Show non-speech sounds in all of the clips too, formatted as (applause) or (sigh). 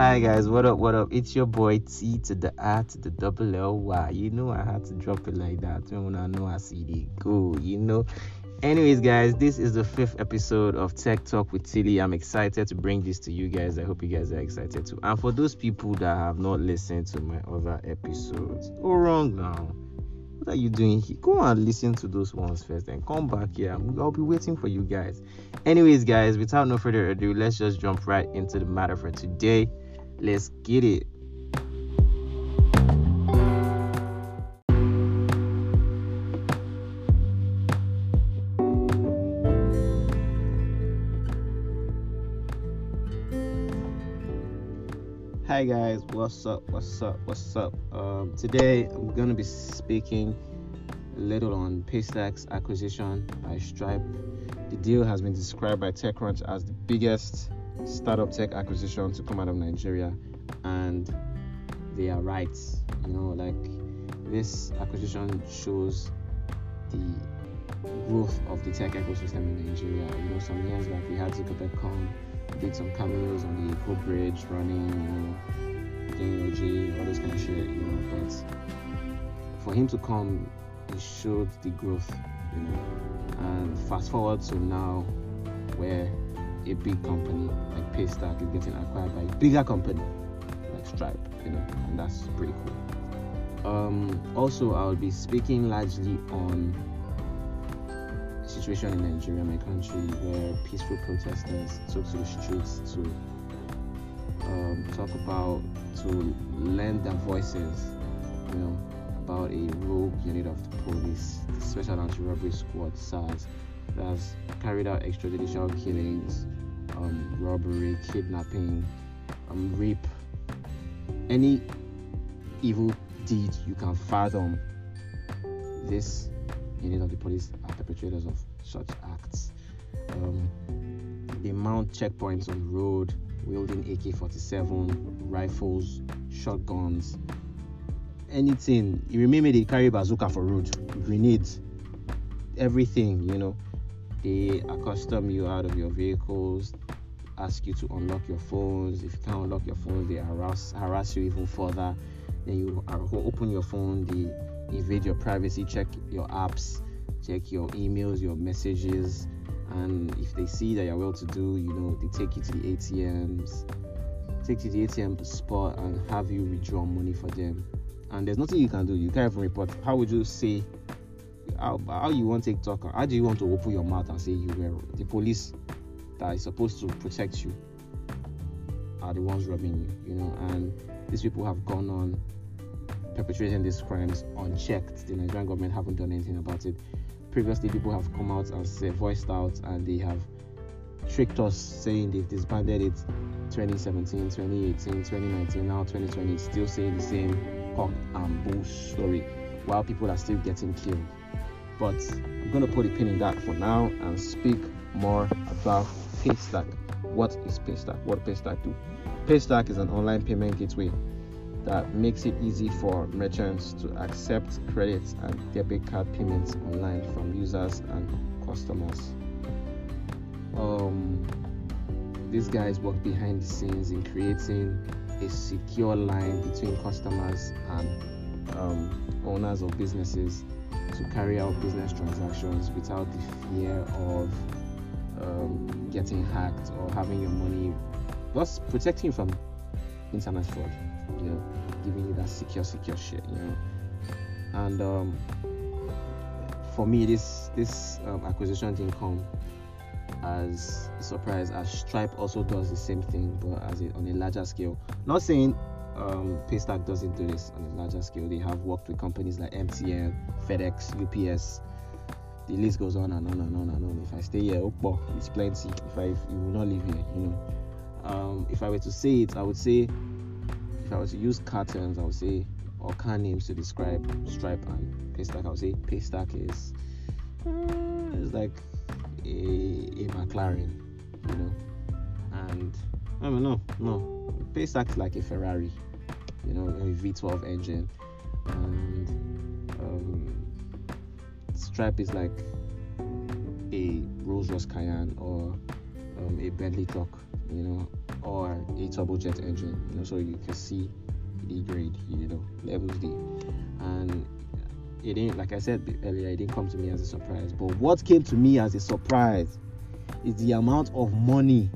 Hi guys, what up? What up? It's your boy T to the I to the double L Y. You know I had to drop it like that when I know I see the go. You know. Anyways, guys, this is the fifth episode of Tech Talk with Tilly. I'm excited to bring this to you guys. I hope you guys are excited too. And for those people that have not listened to my other episodes, oh wrong now. What are you doing here? Go and listen to those ones first and come back here. I'll be waiting for you guys. Anyways, guys, without no further ado, let's just jump right into the matter for today. Let's get it. Hi guys, what's up? What's up? What's up? Um, today I'm gonna be speaking a little on Paystack's acquisition by Stripe. The deal has been described by TechCrunch as the biggest startup tech acquisition to come out of Nigeria, and they are right. You know, like this acquisition shows the growth of the tech ecosystem in Nigeria. You know, some years back we had Zuckerberg did some cameos on the Eko Bridge, running, you know, doing all those kind of shit. You know, but for him to come, it showed the growth. You know, and fast forward to now, where a big company like Paystack is getting acquired by a bigger company like Stripe, you know, and that's pretty cool. Um, also, I'll be speaking largely on the situation in Nigeria, my country, where peaceful protesters took to the streets to um, talk about, to lend their voices, you know, about a rogue unit of the police, the Special Anti-Robbery Squad, SARS, that has carried out extrajudicial killings, um, robbery, kidnapping, um, rape, any evil deed you can fathom. This unit of the police are perpetrators of such acts. Um, they mount checkpoints on the road, wielding AK-47, rifles, shotguns, anything. You remember they carry bazooka for road, grenades, everything. You know, they accustom you out of your vehicles, ask you to unlock your phones. If you can't unlock your phone, they harass harass you even further. Then you open your phone, they invade your privacy, check your apps, check your emails, your messages, and if they see that you're well to do, you know, they take you to the ATMs, take you to the ATM spot and have you withdraw money for them. And there's nothing you can do. You can't even report. How would you say how, how you want TikTok? How do you want to open your mouth and say you were the police that is supposed to protect you are the ones robbing you, you know? And these people have gone on perpetrating these crimes unchecked. The Nigerian government haven't done anything about it. Previously, people have come out and voiced out, and they have tricked us, saying they've disbanded it 2017, 2018, 2019, now 2020, still saying the same cock and bull story while people are still getting killed. But I'm going to put a pin in that for now and speak more about Paystack. What is Paystack? What Paystack do? Paystack is an online payment gateway that makes it easy for merchants to accept credit and debit card payments online from users and customers. Um, these guys work behind the scenes in creating a secure line between customers and um, owners of businesses to carry out business transactions without the fear of um, getting hacked or having your money, thus protecting you from internet fraud. You know, giving you that secure, secure shit. You know, and um, for me, this this um, acquisition didn't come as a surprise. As Stripe also does the same thing, but as on a larger scale. Not saying um, Paystack doesn't do this on a larger scale. They have worked with companies like MTN, FedEx, UPS. The list goes on and on and on and on. If I stay here, oh, it's plenty. If I if you will not live here, you know. Um, if I were to say it, I would say, if I were to use car terms, I would say, or car names to describe Stripe and Paystack, I would say Paystack is, uh, is like a, a McLaren, you know. And I don't know, no, Paystack is like a Ferrari, you know, a V12 engine, and um, Stripe is like a Rolls Royce Cayenne or um, a Bentley truck, you know, or a turbojet engine, you know, so you can see the grade, you know, levels D. And it didn't, like I said earlier, it didn't come to me as a surprise. But what came to me as a surprise is the amount of money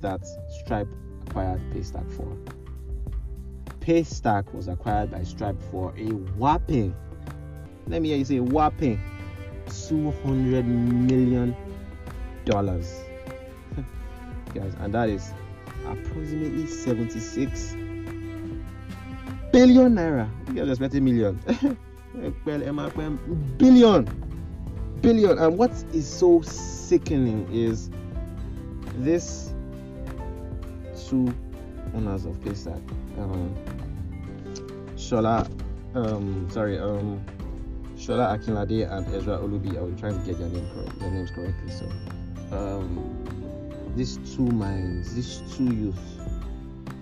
that Stripe acquired Paystack for. Paystack was acquired by Stripe for a whopping, let me hear you say whopping, 200 million dollars. (laughs) Guys, and that is approximately 76 billion naira. You guys expecting million. (laughs) billion. Billion. And what is so sickening is this two owners of Paystack, um, Shola, um, sorry, um, Shola Akinlade and Ezra Olubi. I was trying to get their name correct, their names correctly. So, um, these two minds, these two youths,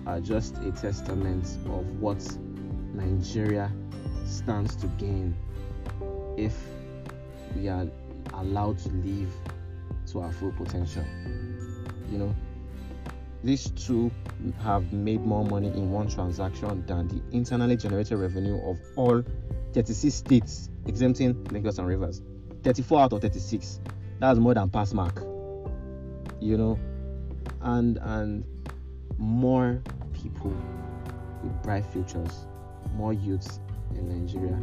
are just a testament of what Nigeria stands to gain if we are allowed to live to our full potential. You know, these two have made more money in one transaction than the internally generated revenue of all 36 states, exempting Lagos and Rivers. 34 out of 36. That's more than pass mark. You know, and and more people with bright futures, more youths in Nigeria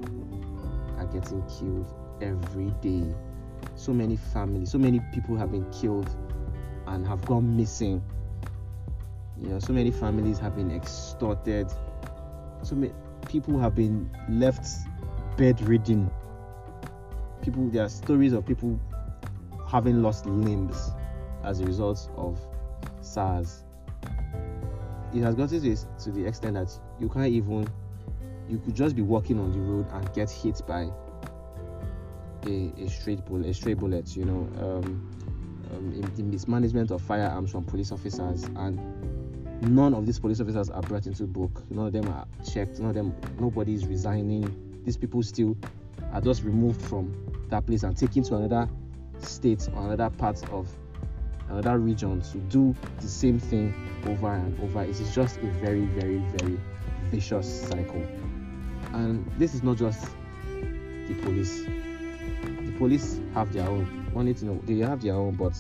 are getting killed every day. So many families, so many people have been killed and have gone missing. You know, so many families have been extorted. So many people have been left bedridden. People, there are stories of people having lost limbs as a result of SARS. It has gotten to, this to the extent that you can't even you could just be walking on the road and get hit by a, a straight bullet, a stray bullet, you know, um, um, the mismanagement of firearms from police officers, and none of these police officers are brought into book. None of them are checked. None of them, nobody is resigning. These people still are just removed from that place and taken to another state or another part of another region to do the same thing over and over. It is just a very, very, very vicious cycle. And this is not just the police. The police have their own. One need to know they have their own, but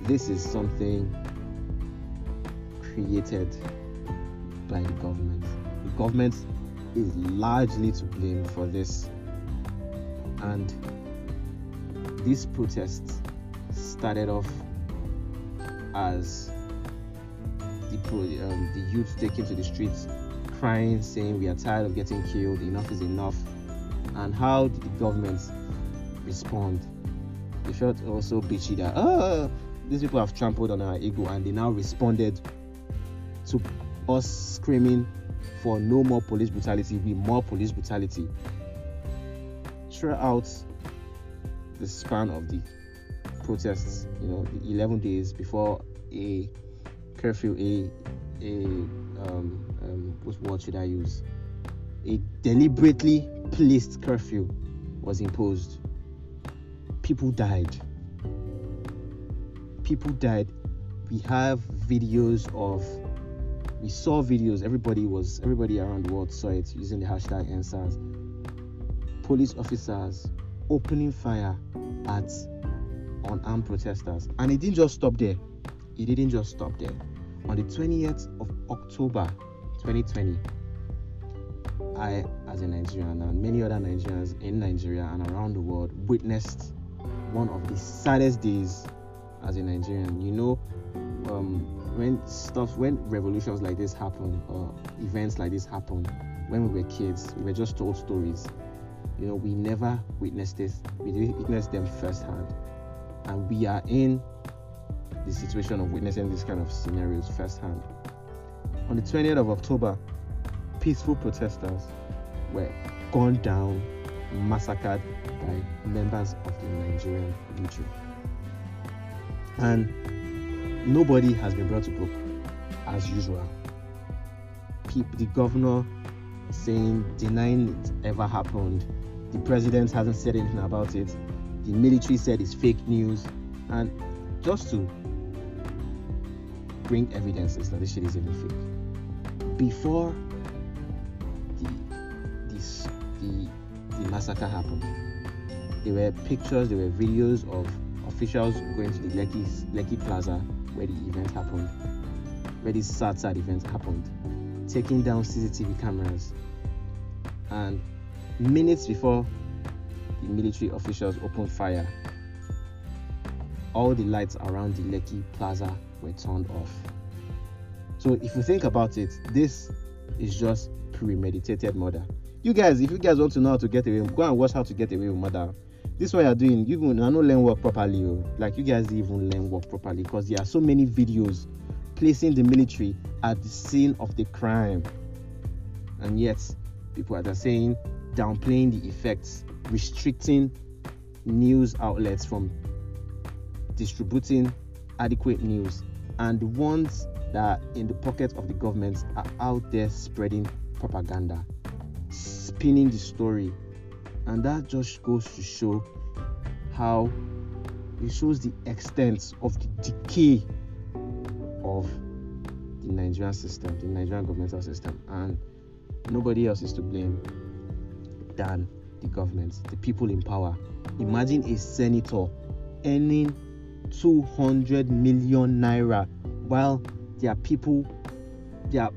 this is something created by the government. The government is largely to blame for this. And these protests started off as the, um, the youth taking to the streets crying, saying we are tired of getting killed, enough is enough. And how did the government respond? They felt also bitchy that oh, these people have trampled on our ego, and they now responded to us screaming for no more police brutality, with more police brutality. Throughout the span of the protests, you know, 11 days before a curfew, a a um, um, what word should I use? A deliberately placed curfew was imposed. People died. People died. We have videos of we saw videos everybody was everybody around the world saw it using the hashtag EndSARS. Police officers opening fire at unarmed protesters. And it didn't just stop there. It didn't just stop there. On the 20th of October 2020, I, as a Nigerian, and many other Nigerians in Nigeria and around the world, witnessed one of the saddest days as a Nigerian. You know, um, when stuff, when revolutions like this happen, or events like this happen, when we were kids, we were just told stories. You know, we never witnessed this. We witnessed them firsthand, and we are in the situation of witnessing these kind of scenarios firsthand. On the 20th of October, peaceful protesters were gunned down, massacred by members of the Nigerian military. And nobody has been brought to book as usual. The governor saying denying it ever happened. The president hasn't said anything about it. The military said it's fake news. And just to bring evidences that this shit is even fake. Before the this the the massacre happened, there were pictures, there were videos of officials going to the Lekki Lekki Plaza where the event happened, where this sad sad event happened, taking down CCTV cameras, and minutes before the military officials opened fire, all the lights around the Lekki Plaza were turned off. So if you think about it, this is just premeditated murder. You guys, if you guys want to know how to get away, go and watch how to get away with murder. This what you're doing. You even I don't learn work properly. Oh. Like you guys even learn work properly because there are so many videos placing the military at the scene of the crime. And yet people are just saying downplaying the effects, restricting news outlets from distributing adequate news, and the ones that are in the pocket of the government are out there spreading propaganda, spinning the story. And that just goes to show how it shows the extent of the decay of the Nigerian system, the Nigerian governmental system, and nobody else is to blame than the government, the people in power. Imagine a senator earning 200 million naira while there are people, there are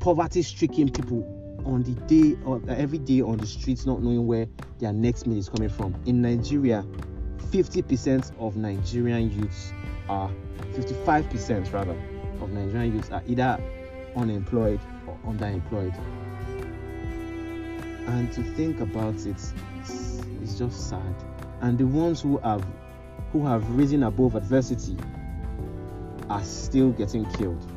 poverty stricken people on the day or every day on the streets not knowing where their next meal is coming from. In Nigeria, 50% of Nigerian youths are 55% rather of Nigerian youths are either unemployed or underemployed. And to think about it, it's, it's just sad. And the ones who have who have risen above adversity are still getting killed.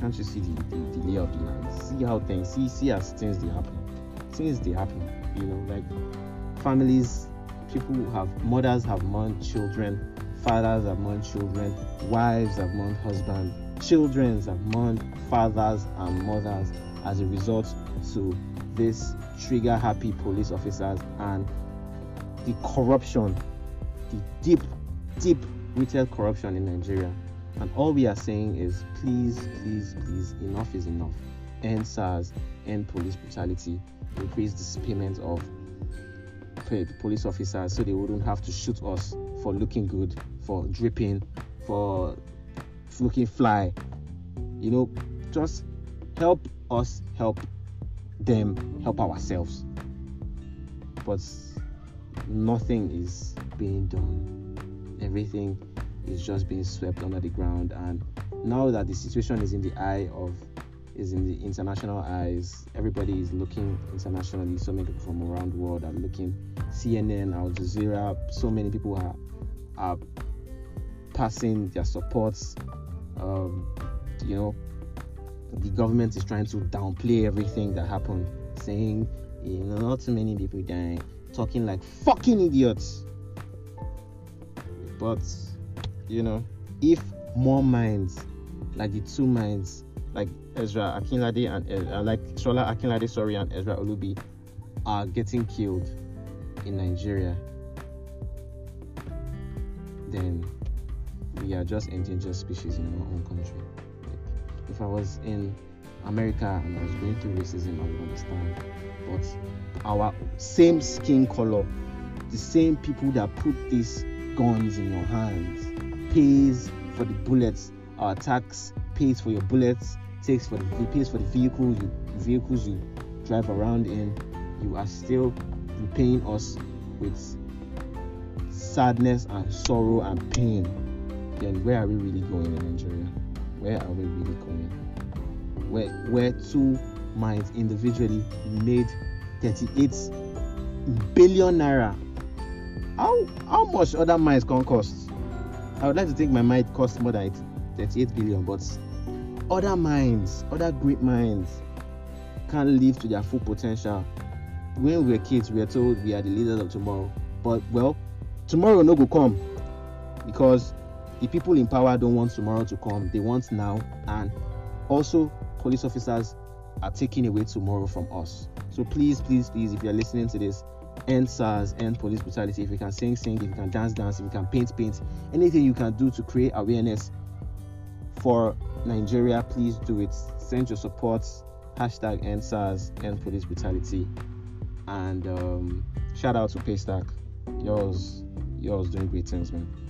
Can't you see the, the, the lay of the land? See how things see see as things they happen. Things they happen. You know, like families, people who have mothers have mourned children, fathers have mourned children, wives have mourned husbands, children have mourned fathers and mothers as a result to this trigger happy police officers and the corruption, the deep, deep rooted corruption in Nigeria. And all we are saying is please, please, please, enough is enough. End SARS, end police brutality, increase the payment of police officers so they wouldn't have to shoot us for looking good, for dripping, for looking fly. You know, just help us help them help ourselves. But nothing is being done. Everything is just being swept under the ground. And now that the situation is in the eye of is in the international eyes, everybody is looking internationally. So many people from around the world are looking. CNN, Al Jazeera, so many people are are passing their supports. Um, you know, the government is trying to downplay everything that happened, saying, you know, not too many people dying, talking like fucking idiots. But, you know, if more minds, like the two minds, like Ezra Akinlade and uh, like Shola Akinlade, sorry, and Ezra Olubi, are getting killed in Nigeria, then we are just endangered species in our own country if I was in America and I was going through racism, I would understand. But our same skin color, the same people that put these guns in your hands, pays for the bullets. Our tax pays for your bullets, takes for the pays for the vehicles you vehicles you drive around in. You are still repaying us with sadness and sorrow and pain. Then where are we really going in Nigeria? where are we really going? Where where two minds individually made 38 billion naira. How how much other mines can cost? I would like to think my mind cost more than 38 billion, but other minds, other great minds, can't live to their full potential. When we were kids, we were told we are the leaders of tomorrow. But well, tomorrow no go come because the people in power don't want tomorrow to come, they want now. And also, police officers are taking away tomorrow from us. So please, please, please, if you're listening to this, end SARS, end police brutality. If you can sing, sing. If you can dance, dance. If you can paint, paint. Anything you can do to create awareness for Nigeria, please do it. Send your support. Hashtag end SARS, end police brutality. And um, shout out to Paystack. Yours, yours doing great things, man.